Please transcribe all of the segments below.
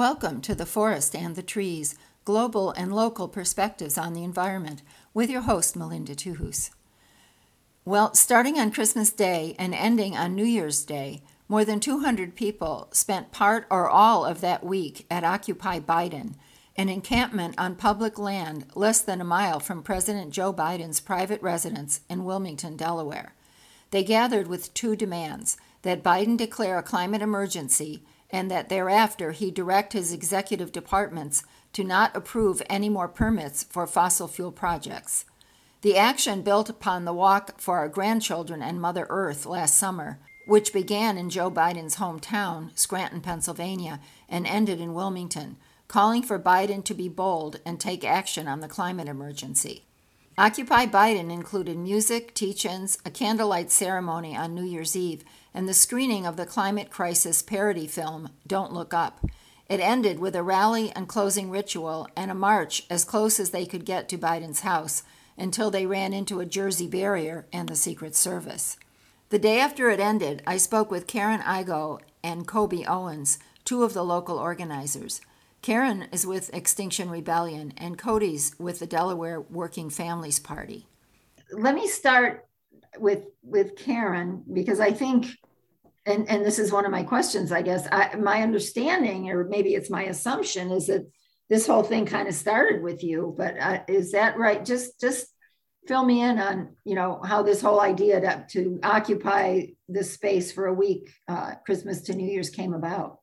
Welcome to The Forest and the Trees Global and Local Perspectives on the Environment with your host, Melinda Tuhus. Well, starting on Christmas Day and ending on New Year's Day, more than 200 people spent part or all of that week at Occupy Biden, an encampment on public land less than a mile from President Joe Biden's private residence in Wilmington, Delaware. They gathered with two demands that Biden declare a climate emergency and that thereafter he direct his executive departments to not approve any more permits for fossil fuel projects. The action built upon the Walk for Our Grandchildren and Mother Earth last summer, which began in Joe Biden's hometown, Scranton, Pennsylvania, and ended in Wilmington, calling for Biden to be bold and take action on the climate emergency. Occupy Biden included music, teach ins, a candlelight ceremony on New Year's Eve, and the screening of the climate crisis parody film, Don't Look Up. It ended with a rally and closing ritual and a march as close as they could get to Biden's house until they ran into a Jersey barrier and the Secret Service. The day after it ended, I spoke with Karen Igo and Kobe Owens, two of the local organizers. Karen is with Extinction Rebellion, and Kobe's with the Delaware Working Families Party. Let me start with with Karen because I think, and and this is one of my questions. I guess I, my understanding, or maybe it's my assumption, is that this whole thing kind of started with you. But uh, is that right? Just just fill me in on you know how this whole idea to, to occupy this space for a week, uh, Christmas to New Year's, came about.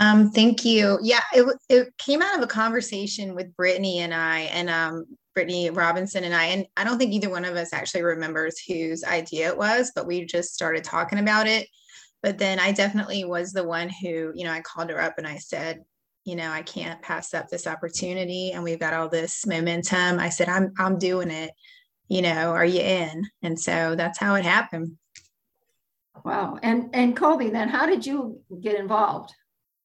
Um, thank you. Yeah, it, it came out of a conversation with Brittany and I, and um, Brittany Robinson and I. And I don't think either one of us actually remembers whose idea it was, but we just started talking about it. But then I definitely was the one who, you know, I called her up and I said, you know, I can't pass up this opportunity, and we've got all this momentum. I said, I'm I'm doing it. You know, are you in? And so that's how it happened. Wow. And and Kobe, then how did you get involved?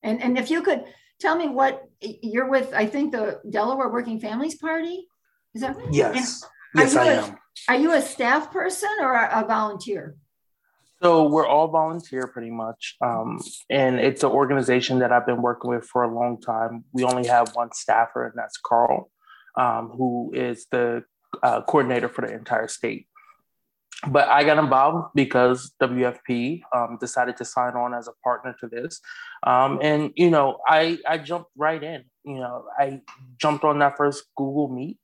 And, and if you could tell me what you're with, I think the Delaware Working Families Party. Is that right? Yes. yes, I a, am. Are you a staff person or a, a volunteer? So we're all volunteer pretty much. Um, and it's an organization that I've been working with for a long time. We only have one staffer, and that's Carl, um, who is the uh, coordinator for the entire state but I got involved because WFP um, decided to sign on as a partner to this, um, and you know, I I jumped right in. You know, I jumped on that first Google Meet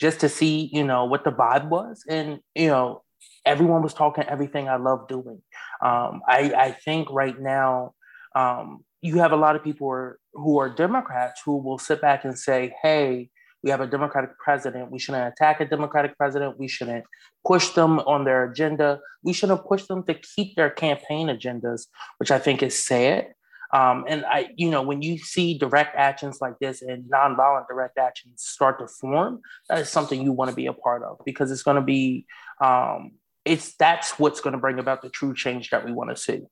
just to see you know what the vibe was, and you know, everyone was talking everything I love doing. Um, I I think right now um, you have a lot of people who are, who are Democrats who will sit back and say, hey we have a Democratic president. We shouldn't attack a Democratic president. We shouldn't push them on their agenda. We shouldn't push them to keep their campaign agendas, which I think is sad. Um, and I, you know, when you see direct actions like this and nonviolent direct actions start to form, that is something you want to be a part of because it's going to be, um, it's that's what's going to bring about the true change that we want to see.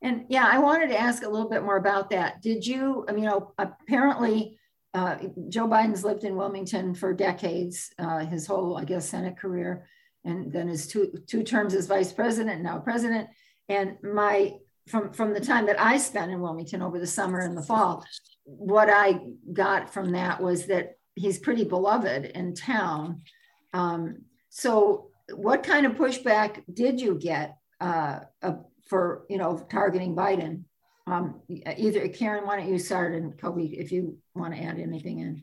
And yeah, I wanted to ask a little bit more about that. Did you, I mean, you know, apparently uh, Joe Biden's lived in Wilmington for decades, uh, his whole, I guess, Senate career, and then his two two terms as vice president, now president. And my from from the time that I spent in Wilmington over the summer and the fall, what I got from that was that he's pretty beloved in town. Um, so, what kind of pushback did you get uh, uh, for you know targeting Biden? Um, either Karen, why don't you start, and Kobe, if you want to add anything in.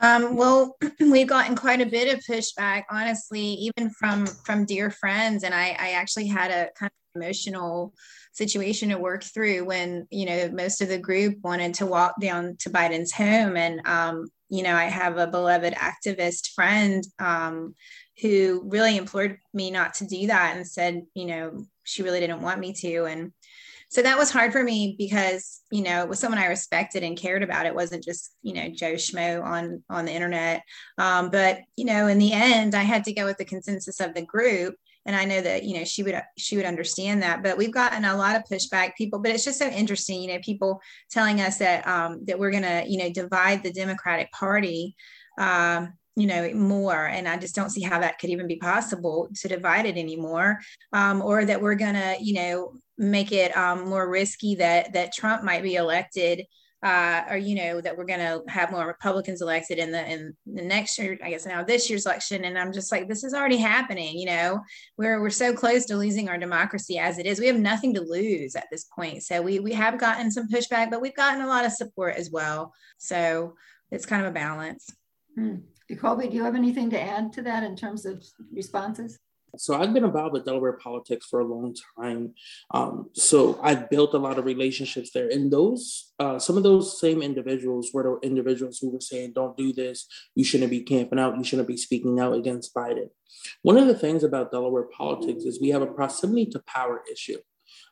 Um, well, we've gotten quite a bit of pushback, honestly, even from from dear friends, and I, I actually had a kind of emotional situation to work through when you know most of the group wanted to walk down to Biden's home, and um, you know I have a beloved activist friend um, who really implored me not to do that and said, you know, she really didn't want me to, and so that was hard for me because you know it was someone i respected and cared about. It wasn't just you know joe schmo on on the internet. Um, but you know in the end i had to go with the consensus of the group. And i know that you know she would she would understand that. But we've gotten a lot of pushback people but it's just so interesting you know people telling us that um, that we're to you know divide the democratic party um, you know more and i just don't see how that could even be possible to divide it anymore um, or that we're gonna you know make it um, more risky that that trump might be elected uh, or you know that we're to have more Republicans elected in the in the next year, I guess now this year's election, and I'm just like, this is already happening. You know, we're we're so close to losing our democracy as it is. We have nothing to lose at this point. So we we have gotten some pushback, but we've gotten a lot of support as well. So it's kind of a balance. Hmm. Kobe, do you have anything to add to that in terms of responses? So I've been involved with Delaware politics for a long time. Um, so I've built a lot of relationships there, and those uh, some of those same individuals were the individuals who were saying, "Don't do this. You shouldn't be camping out. You shouldn't be speaking out against Biden." One of the things about Delaware politics is we have a proximity to power issue.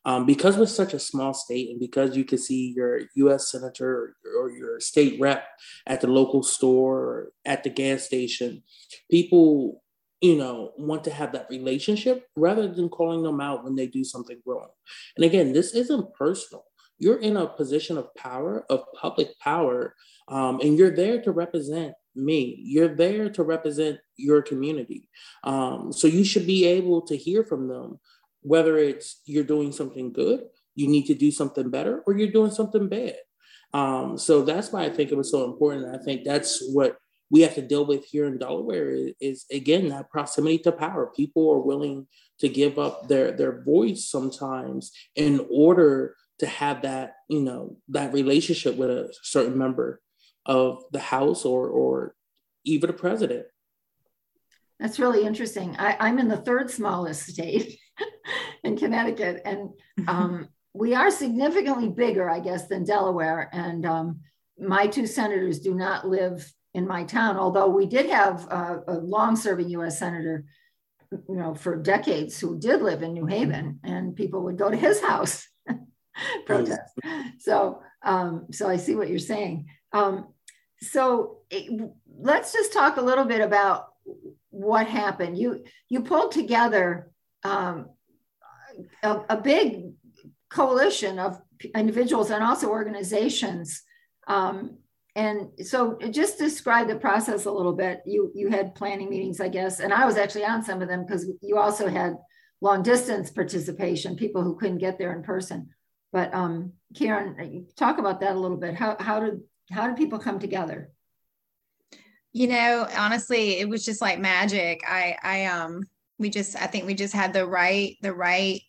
Um, because we're such a small state, and because you can see your U.S. senator or, your state rep at the local store or at the gas station, people you know, want to have that relationship rather than calling them out when they do something wrong. And again, this isn't personal. You're in a position of power, of public power, um, and you're there to represent me. You're there to represent your community. Um, so you should be able to hear from them, whether it's you're doing something good, you need to do something better, or you're doing something bad. Um, so that's why I think it was so important. I think that's what we have to deal with here in Delaware is, is, again that proximity to power. People are willing to give up their their voice sometimes in order to have that you know that relationship with a certain member of the House or or even a president. That's really interesting. I, am in the third smallest state in Connecticut, and um, we are significantly bigger, I guess, than Delaware. And um, my two senators do not live in my town, although we did have a, a long serving US Senator, you know, for decades who did live in New Haven and people would go to his house protest. So, um, so I see what you're saying. Um, so it, let's just talk a little bit about what happened. You, you pulled together um, a, a big coalition of individuals and also organizations. Um, and so just describe the process a little bit. You you had planning meetings i guess and i was actually on some of them because you also had long distance participation people who couldn't get there in person. But um karen talk about that a little bit. How how did how did people come together? You know honestly it was just like magic. I i um we just i think we just had the right the right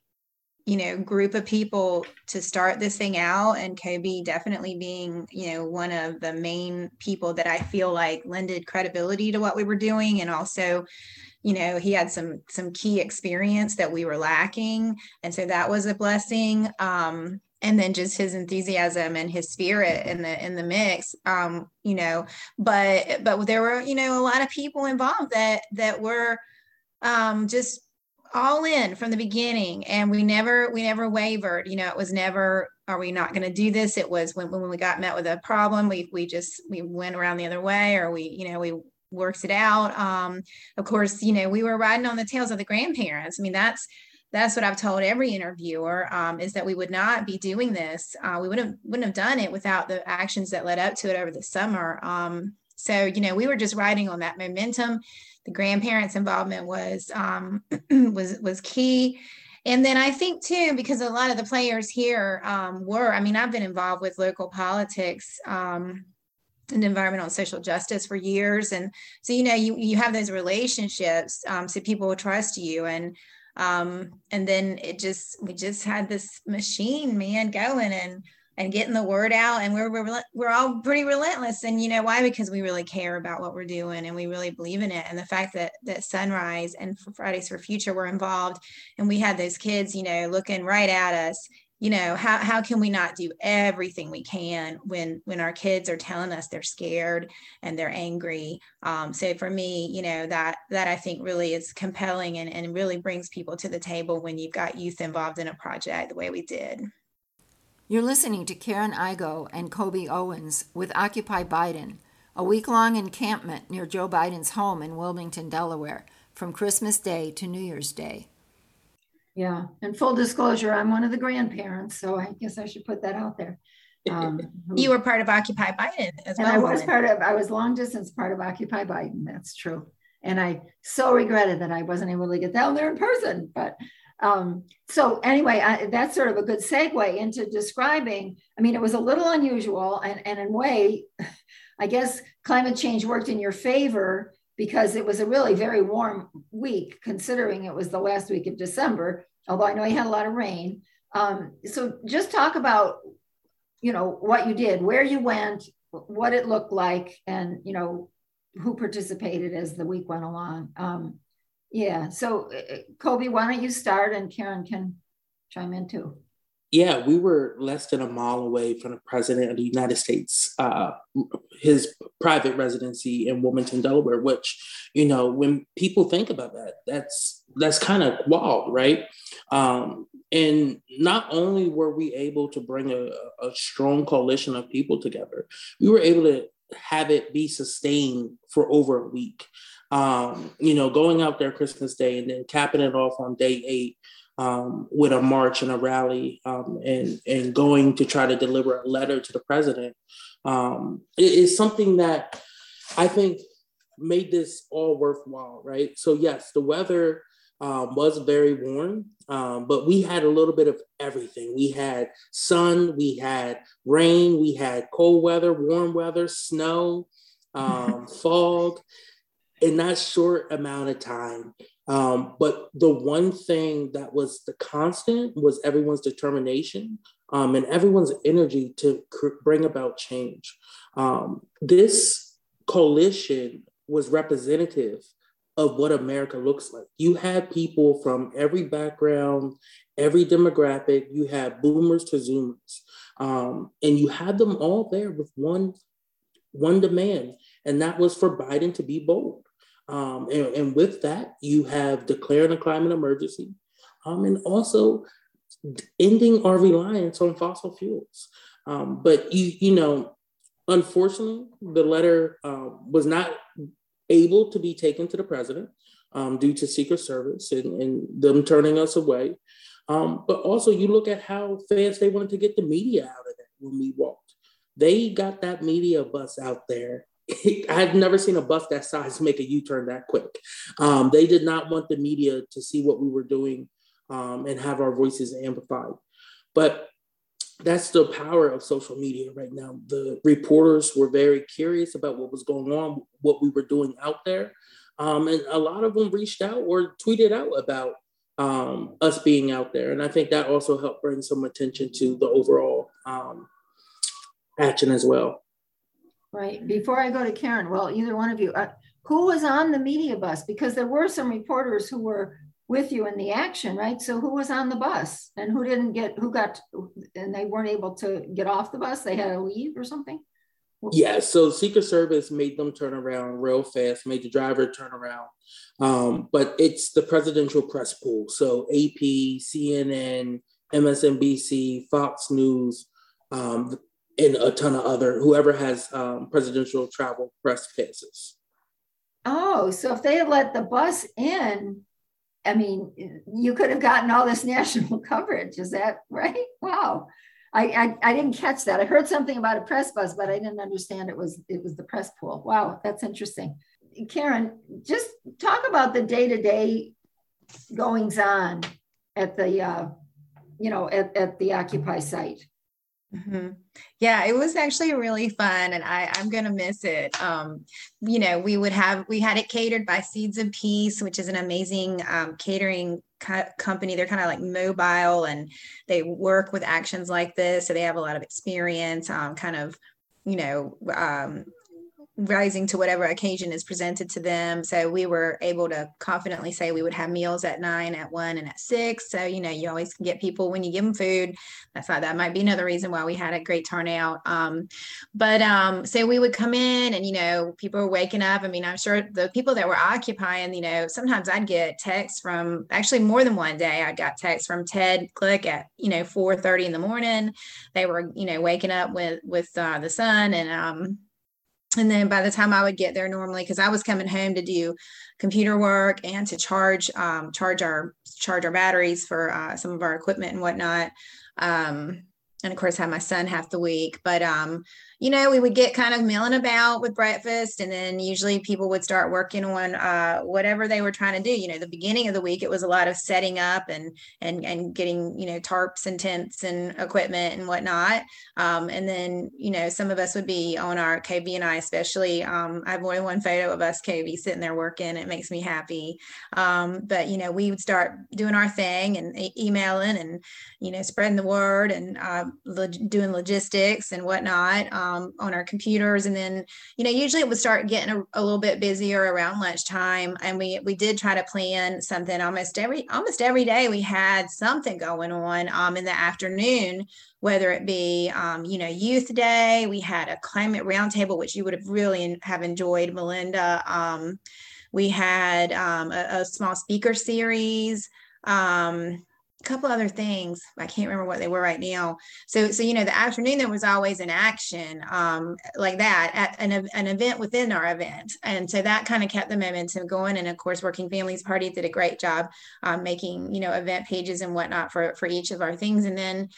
you know group of people to start this thing out and kobe definitely being you know one of the main people that i feel like lended credibility to what we were doing and also you know he had some some key experience that we were lacking and so that was a blessing. Um and then just his enthusiasm and his spirit in the in the mix um you know but but there were you know a lot of people involved that that were um just all in from the beginning. And we never we never wavered. You know it was never are we not going to do this? It was when, when we got met with a problem we we just we went around the other way or we you know we worked it out. Um of course you know we were riding on the tails of the grandparents. I mean that's that's what I've told every interviewer um, is that we would not be doing this. Uh, we wouldn't wouldn't have done it without the actions that led up to it over the summer. Um, so you know we were just riding on that momentum the grandparents involvement was um, was was key. And then i think too because a lot of the players here um, were i mean i've been involved with local politics um, and environmental and social justice for years. And so you know you, you have those relationships um, so people will trust you. And um, and then it just we just had this machine man going and and getting the word out and we're, we're we're all pretty relentless and you know why? Because we really care about what we're doing and we really believe in it and the fact that that sunrise and fridays for future were involved and we had those kids you know looking right at us you know how, how can we not do everything we can when when our kids are telling us they're scared and they're angry? Um, so for me you know that that i think really is compelling and, and really brings people to the table when you've got youth involved in a project the way we did you're listening to Karen Igo and Kobe Owens with Occupy Biden, a week long encampment near Joe Biden's home in Wilmington, Delaware, from Christmas Day to New Year's Day. Yeah, and full disclosure, I'm one of the grandparents, so I guess I should put that out there. Um, you were part of Occupy Biden as well. I was part of, I was long distance part of Occupy Biden. That's true. And I so regretted that I wasn't able to get down there in person. But um, so anyway, I, that's sort of a good segue into describing. I mean, it was a little unusual, and, and in way, I guess climate change worked in your favor because it was a really very warm week, considering it was the last week of December. Although I know you had a lot of rain. Um, so just talk about, you know, what you did, where you went, what it looked like, and you know, who participated as the week went along. Um, yeah. So, uh, Kobe, why don't you start and Karen can chime in too? Yeah, we were less than a mile away from the president of the United States, uh, his private residency in Wilmington, Delaware. Which, you know, when people think about that, that's that's kind of wild, right? Um, and not only were we able to bring a, a strong coalition of people together, we were able to have it be sustained for over a week. Um, you know, going out there Christmas Day and then capping it off on day eight um, with a march and a rally um, and, and going to try to deliver a letter to the president um, is something that I think made this all worthwhile, right? So, yes, the weather um, was very warm, um, but we had a little bit of everything. We had sun, we had rain, we had cold weather, warm weather, snow, um, fog in that short amount of time. Um, but the one thing that was the constant was everyone's determination um, and everyone's energy to cr- bring about change. Um, this coalition was representative of what America looks like. You had people from every background, every demographic. You had boomers to zoomers, um, and you had them all there with one one demand, and that was for Biden to be bold. Um, and, and, with that, you have declaring a climate emergency, um, and also ending our reliance on fossil fuels. Um, but you you know, unfortunately, the letter uh, was not able to be taken to the president um, due to Secret Service and, and them turning us away. Um, but also, you look at how fast they wanted to get the media out of that when we walked. They got that media bus out there. I've never seen a bus that size make a U turn that quick. Um, they did not want the media to see what we were doing um, and have our voices amplified. But that's the power of social media right now. The reporters were very curious about what was going on, what we were doing out there. Um, and a lot of them reached out or tweeted out about um, us being out there. And I think that also helped bring some attention to the overall um, action as well. Right. Before I go to Karen, well, either one of you, uh, who was on the media bus? Because there were some reporters who were with you in the action, right? So who was on the bus and who didn't get, who got, and they weren't able to get off the bus? They had to leave or something? Yeah, so Secret Service made them turn around real fast, made the driver turn around. Um, but it's the presidential press pool. So AP, CNN, MSNBC, Fox News, um, and a ton of other, whoever has um, presidential travel press passes. Oh, so if they had let the bus in, I mean, you could have gotten all this national coverage. Is that right? Wow. I, I, I, didn't catch that. I heard something about a press bus, but I didn't understand it was it was the press pool. Wow, that's interesting. Karen, just talk about the day to day goings on at the uh, you know at, at the Occupy site. Mm-hmm. Yeah, it was actually really fun, and I, I'm gonna miss it. Um, you know, we would have we had it catered by Seeds of Peace, which is an amazing um, catering co- company. They're kind of like mobile, and they work with actions like this, so they have a lot of experience. Um, kind of, you know, um, rising to whatever occasion is presented to them. So we were able to confidently say we would have meals at nine, at one, and at six. So, you know, you always can get people when you give them food. That's not, that might be another reason why we had a great turnout. Um, but um, so we would come in and, you know, people were waking up. I mean, I'm sure the people that were occupying, you know, sometimes I'd get texts from actually more than one day. I got texts from Ted Glick at, you know, 4 30 in the morning. They were, you know, waking up with, with uh, the sun and, um, and then by the time I would get there normally, because I was coming home to do computer work and to charge um, charge our charge our batteries for uh, some of our equipment and whatnot. Um, and of course have my son half the week but um you know we would get kind of milling about with breakfast and then usually people would start working on uh, whatever they were trying to do. You know the beginning of the week it was a lot of setting up and and and getting you know tarps and tents and equipment and whatnot. Um, and then you know some of us would be on our kb and i especially um, i have more than one photo of us kb sitting there working. It makes me happy. Um, but you know we would start doing our thing and e- emailing and you know spreading the word and uh, doing logistics and whatnot. Um, on our computers. And then, you know, usually it would start getting a, a, little bit busier around lunchtime. And we we did try to plan something almost every almost every day. We had something going on um, in the afternoon, whether it be um, you know youth day. We had a climate roundtable, which you would have really have enjoyed, Melinda. Um, we had um, a, a, small speaker series. Um, couple other things i can't remember what they were right now. So so you know the afternoon there was always an action um, like that at an, an event within our event. And so that kind of kept the momentum going. And of course working families party did a great job um, making you know event pages and whatnot for for each of our things. And then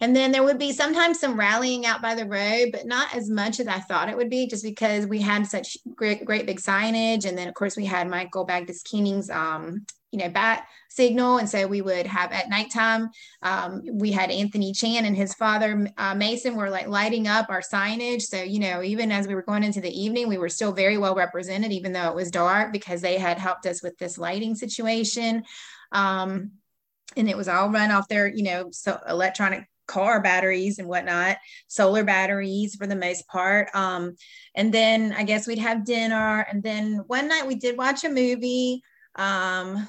and then there would be sometimes some rallying out by the road, but not as much as I thought it would be, just because we had such great, great big signage. And then, of course, we had Michael Bagdes-Canning's um, you know, bat signal. And so we would have at nighttime, um, we had Anthony Chan and his father, uh, Mason, were like lighting up our signage. So, you know, even as we were going into the evening, we were still very well represented, even though it was dark, because they had helped us with this lighting situation. Um, and it was all run off their, you know, so electronic car batteries and whatnot, solar batteries for the most part. Um, and then I guess we'd have dinner. And then one night we did watch a movie. Um,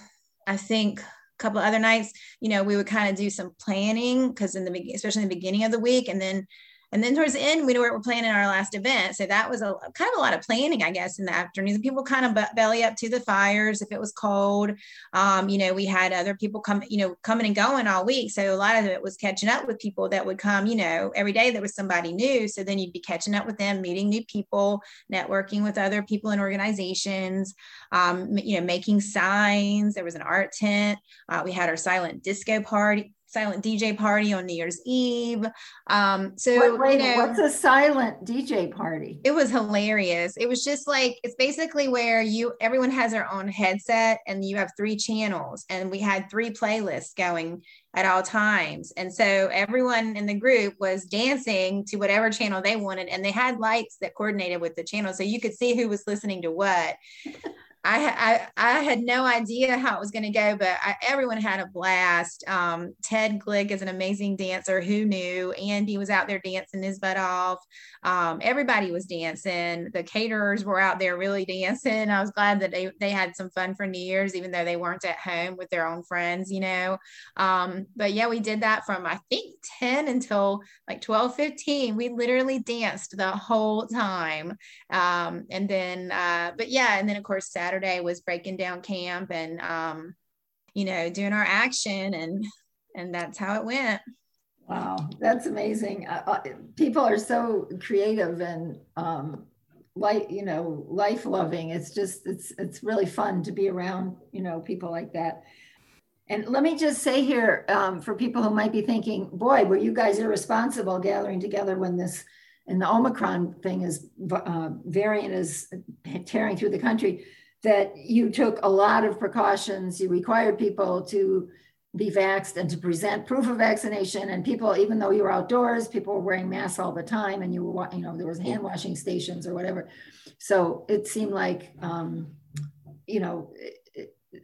I think a couple other nights, you know, we would kind of do some planning because in the especially in the beginning of the week, and then and then towards the end, we were planning our last event. So that was a kind of a lot of planning, I guess, in the afternoons. People kind of belly up to the fires if it was cold. Um, you know, we had other people come, you know, coming and going all week. So a lot of it was catching up with people that would come, you know, every day there was somebody new. So then you'd be catching up with them, meeting new people, networking with other people and organizations, um, you know, making signs. There was an art tent. Uh, we had our silent disco party silent DJ party on New Year's Eve. Um, so wait, wait you know, what's a silent DJ party? It was hilarious. It was just like it's basically where you everyone has their own headset and you have three channels, and we had three playlists going at all times. And so everyone in the group was dancing to whatever channel they wanted, and they had lights that coordinated with the channel, so you could see who was listening to what. I, I, I had no idea how it was going to go, but I, everyone had a blast. Um, Ted Glick is an amazing dancer. Who knew? Andy was out there dancing his butt off. Um, everybody was dancing. The caterers were out there really dancing. I was glad that they, they had some fun for New Year's, even though they weren't at home with their own friends, you know. Um, but yeah, we did that from I think 10 until like 12, 15. We literally danced the whole time. Um, and then, uh, but yeah, and then of course, Saturday was breaking down camp and um, you know doing our action and and that's how it went. Wow, that's amazing. Uh, uh, people are so creative and um, like you know life loving. It's just it's it's really fun to be around you know people like that. And let me just say here um, for people who might be thinking, boy, were you guys irresponsible gathering together when this and the Omicron thing is uh, variant is tearing through the country that you took a lot of precautions. You required people to be vaxxed and to present proof of vaccination. And people, even though you were outdoors, people were wearing masks all the time, and you were, you know, there was hand washing stations or whatever. So it seemed like, um, you know,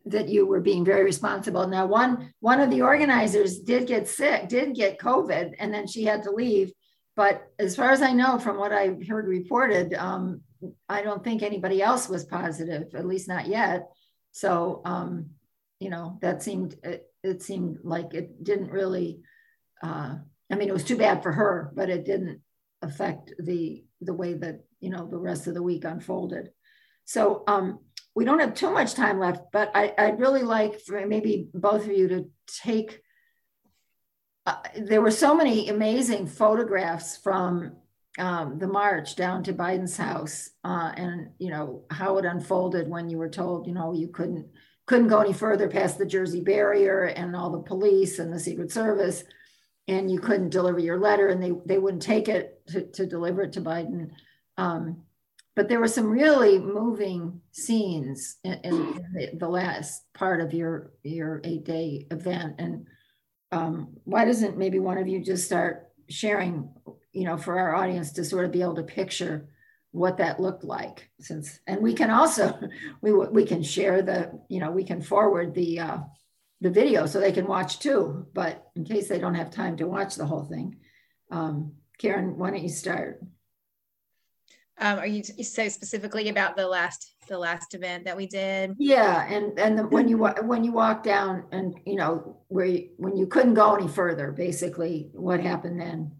that you were being very responsible. Now, one one of the organizers did get sick, did get COVID, and then she had to leave. But as far as I know, from what I heard reported, um, I don't think anybody else was positive, at least not yet. So, um, you know, that seemed, it, seemed like it didn't really, uh, I mean, it was too bad for her, but it didn't affect the, the way that, you know, the rest of the week unfolded. So, um, we don't have too much time left, but I, I'd really like for maybe both of you to take, uh, there were so many amazing photographs from um, the march down to Biden's house uh, and you know how it unfolded when you were told you know you couldn't couldn't go any further past the Jersey barrier and all the police and the Secret Service and you couldn't deliver your letter and they, they wouldn't take it to, to deliver it to Biden. Um, but there were some really moving scenes in, in the, last part of your, your eight day event. And um, why doesn't maybe one of you just start sharing, you know, for our audience to sort of be able to picture what that looked like since and we can also we we can share the you know we can forward the uh, the video so they can watch too but in case they don't have time to watch the whole thing um, karen why don't you start? Um, are you so specifically about the last the last event that we did? Yeah and and the, when you when you walk down and you know where you, when you couldn't go any further basically what happened then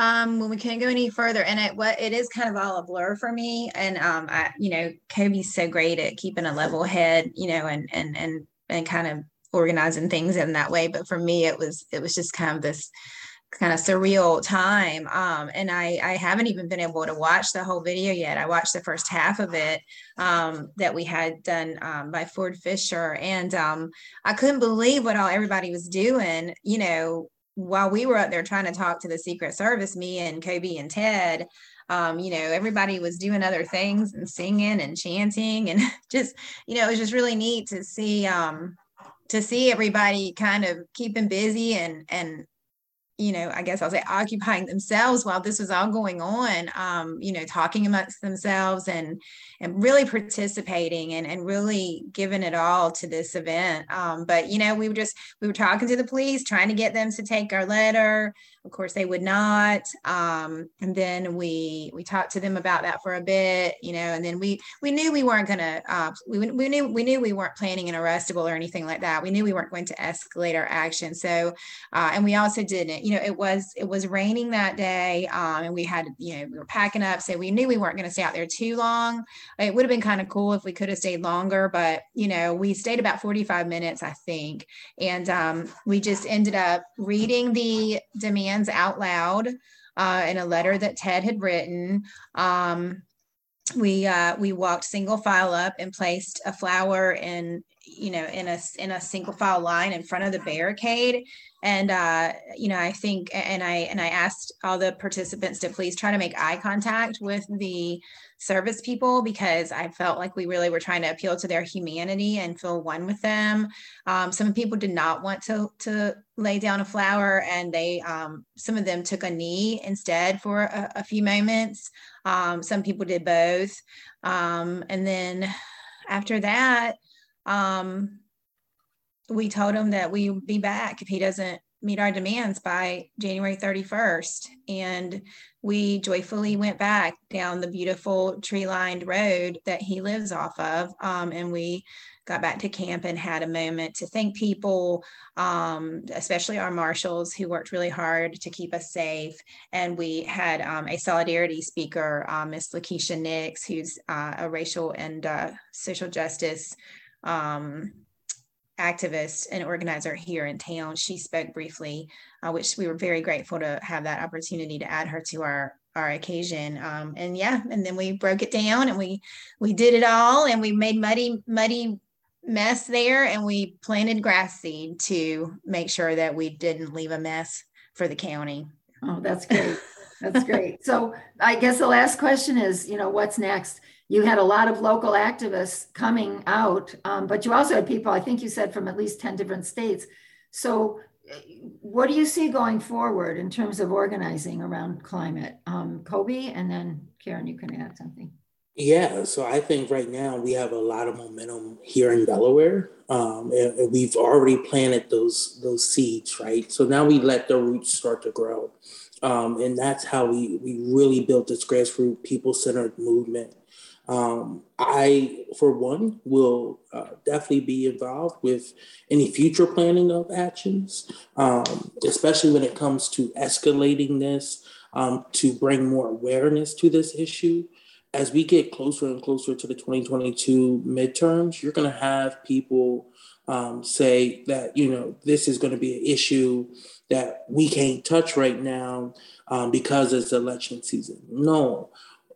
um, when we can't go any further. And it what it is kind of all a blur for me. And um I you know Kobe's so great at keeping a level head you know and and and and kind of organizing things in that way. But for me it was it was just kind of this kind of surreal time. Um and I I haven't even been able to watch the whole video yet. I watched the first half of it um that we had done um by Ford Fischer. And um I couldn't believe what all everybody was doing you know while we were up there trying to talk to the Secret Service, me and Kobe and Ted, um, you know, everybody was doing other things and singing and chanting and just, you know, it was just really neat to see um to see everybody kind of keeping busy and and you know, I guess I'll say occupying themselves while this was all going on, um, you know, talking amongst themselves and and really participating and, and really giving it all to this event. Um, but you know, we were just we were talking to the police, trying to get them to take our letter. Of course, they would not. Um, and then we we talked to them about that for a bit, you know, and then we we knew we weren't gonna uh, we, we knew we knew we weren't planning an arrestable or anything like that. We knew we weren't going to escalate our action. So uh, and we also didn't, you know, it was it was raining that day, um, and we had you know we were packing up, so we knew we weren't going to stay out there too long. It would have been kind of cool if we could have stayed longer, but you know we stayed about forty five minutes, I think, and um, we just ended up reading the demands out loud uh, in a letter that Ted had written. Um, we uh, we walked single file up and placed a flower in you know in a in a single file line in front of the barricade. And uh, you know i think and i and i asked all the participants to please try to make eye contact with the service people because i felt like we really were trying to appeal to their humanity and feel one with them. Um, some people did not want to to lay down a flower and they um, some of them took a knee instead for a, a few moments. Um, some people did both. Um, and then after that um, we told him that we would be back if he doesn't meet our demands by January 31st. And we joyfully went back down the beautiful tree lined road that he lives off of. Um, and we got back to camp and had a moment to thank people, um, especially our marshals who worked really hard to keep us safe. And we had um, a solidarity speaker, uh, Miss Lakeisha Nix, who's uh, a racial and uh, social justice um, activist and organizer here in town. She spoke briefly, uh, which we were very grateful to have that opportunity to add her to our our occasion. Um, and yeah, and then we broke it down and we we did it all and we made muddy muddy mess there and we planted grass seed to make sure that we didn't leave a mess for the county. Oh, that's great. That's great. So I guess the last question is, you know, what's next? You had a lot of local activists coming out, um, but you also had people, I think you said from at least 10 different states. So, uh, what do you see going forward in terms of organizing around climate? Um, Kobe, and then Karen, you can add something. Yeah, so I think right now we have a lot of momentum here in Delaware. Um, and, we've already planted those those seeds, right? So now we let the roots start to grow. Um, and that's how we, we really built this grassroots people centered movement um, I, for one, will uh, definitely be involved with any future planning of actions, um, especially when it comes to escalating this um, to bring more awareness to this issue. As we get closer and closer to the 2022 midterms, you're going to have people um, say that, you know, this is going to be an issue that we can't touch right now um, because it's election season. No,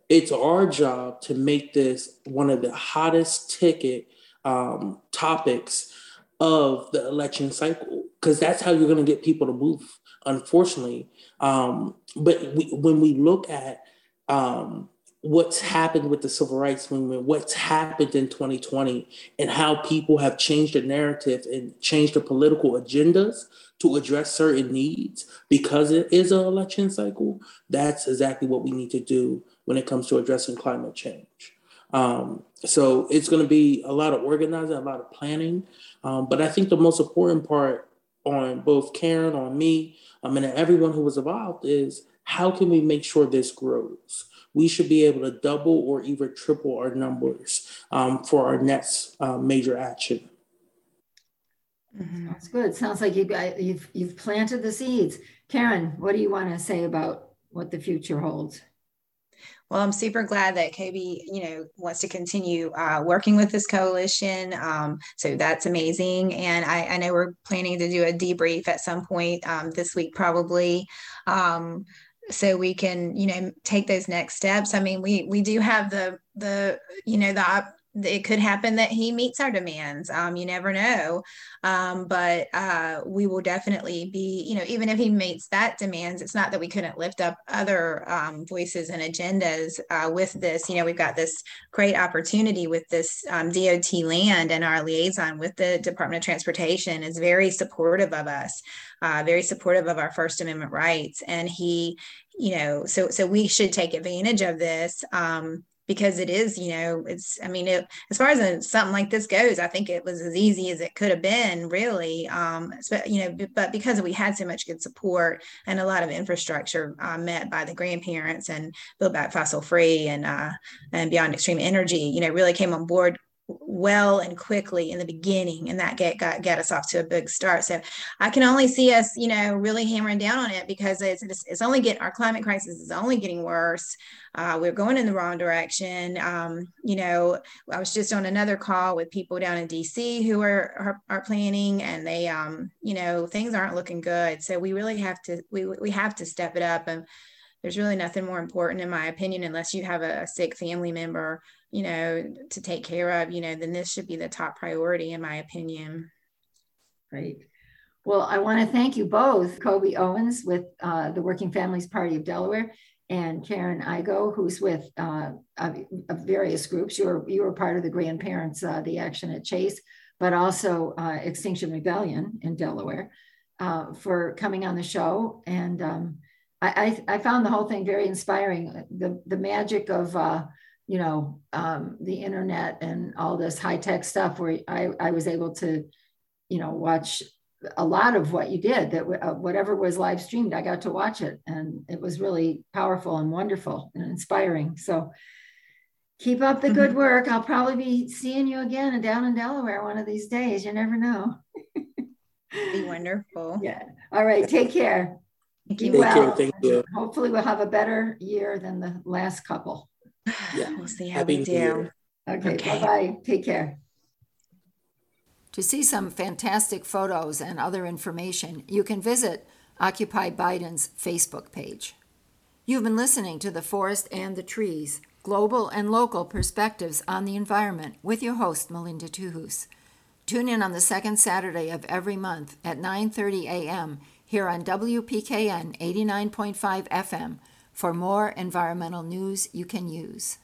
it's our job to make this one of the hottest ticket um, topics of the election cycle because that's how you're going to get people to move unfortunately. Um, but we, when we look at um, what's happened with the civil rights movement, what's happened in 2020, and how people have changed the narrative and changed the political agendas to address certain needs because it is an election cycle, that's exactly what we need to do when it comes to addressing climate change. Um, so it's going to be a lot of organizing, a lot of planning. Um, but I think the most important part on both Karen, on me, I mean, everyone who was involved is how can we make sure this grows? We should be able to double or even triple our numbers um, for our next uh, major action. Mm-hmm. That's good. Sounds like you got, you've you've planted the seeds. Karen, what do you want to say about what the future holds? Well, I'm super glad that Kobe, you know, wants to continue uh, working with this coalition. Um, so that's amazing. And I, I, know we're planning to do a debrief at some point um, this week, probably. Um, so we can you know take those next steps. I mean we we do have the the you know the it could happen that he meets our demands. Um, you never know. Um, but uh, we will definitely be, you know, even if he meets that demands, it's not that we couldn't lift up other um, voices and agendas uh, with this. You know, we've got this great opportunity with this um, DOT land and our liaison with the Department of Transportation is very supportive of us uh, very supportive of our First Amendment rights. And he, you know, so so we should take advantage of this. Um, because it is, you know, it's, I mean, it, as far as something like this goes, I think it was as easy as it could have been, really. Um, you know, but because we had so much good support and a lot of infrastructure uh, met by the grandparents and Build Back Fossil Free and uh, and Beyond Extreme Energy, you know, really came on board well and quickly in the beginning and that get got get us off to a big start. So i can only see us you know really hammering down on it because it's it's, only getting our climate crisis is only getting worse. Uh, we're going in the wrong direction. Um, you know i was just on another call with people down in dc who are are, are planning and they um, you know things aren't looking good. So we really have to we, we have to step it up and there's really nothing more important in my opinion unless you have a, a sick family member you know, to take care of, you know, then this should be the top priority, in my opinion. Great. Well, I want to thank you both, Kobe Owens with uh, the Working Families Party of Delaware and Karen Igo, who's with uh, various groups. You were, you were part of the grandparents, uh, the action at Chase, but also uh, Extinction Rebellion in Delaware uh, for coming on the show. And um, I, I, I, found the whole thing very inspiring. The, the magic of you know um, the internet and all this high tech stuff where I, I was able to you know watch a lot of what you did that uh, whatever was live streamed i got to watch it and it was really powerful and wonderful and inspiring so keep up the good mm-hmm. work i'll probably be seeing you again down in delaware one of these days you never know be wonderful yeah all right take care Thank you. well. Thank you. Hopefully, we'll have a better year than the last couple. Yeah. We'll see how Happy we do. Okay, okay. bye bye. Take care. To see some fantastic photos and other information, you can visit Occupy Biden's Facebook page. You've been listening to The Forest and the Trees Global and Local Perspectives on the Environment with your host, Melinda Tuhus. Tune in on the second Saturday of every month at 9:30 a.m. here on WPKN 89.5 FM for more environmental news you can use.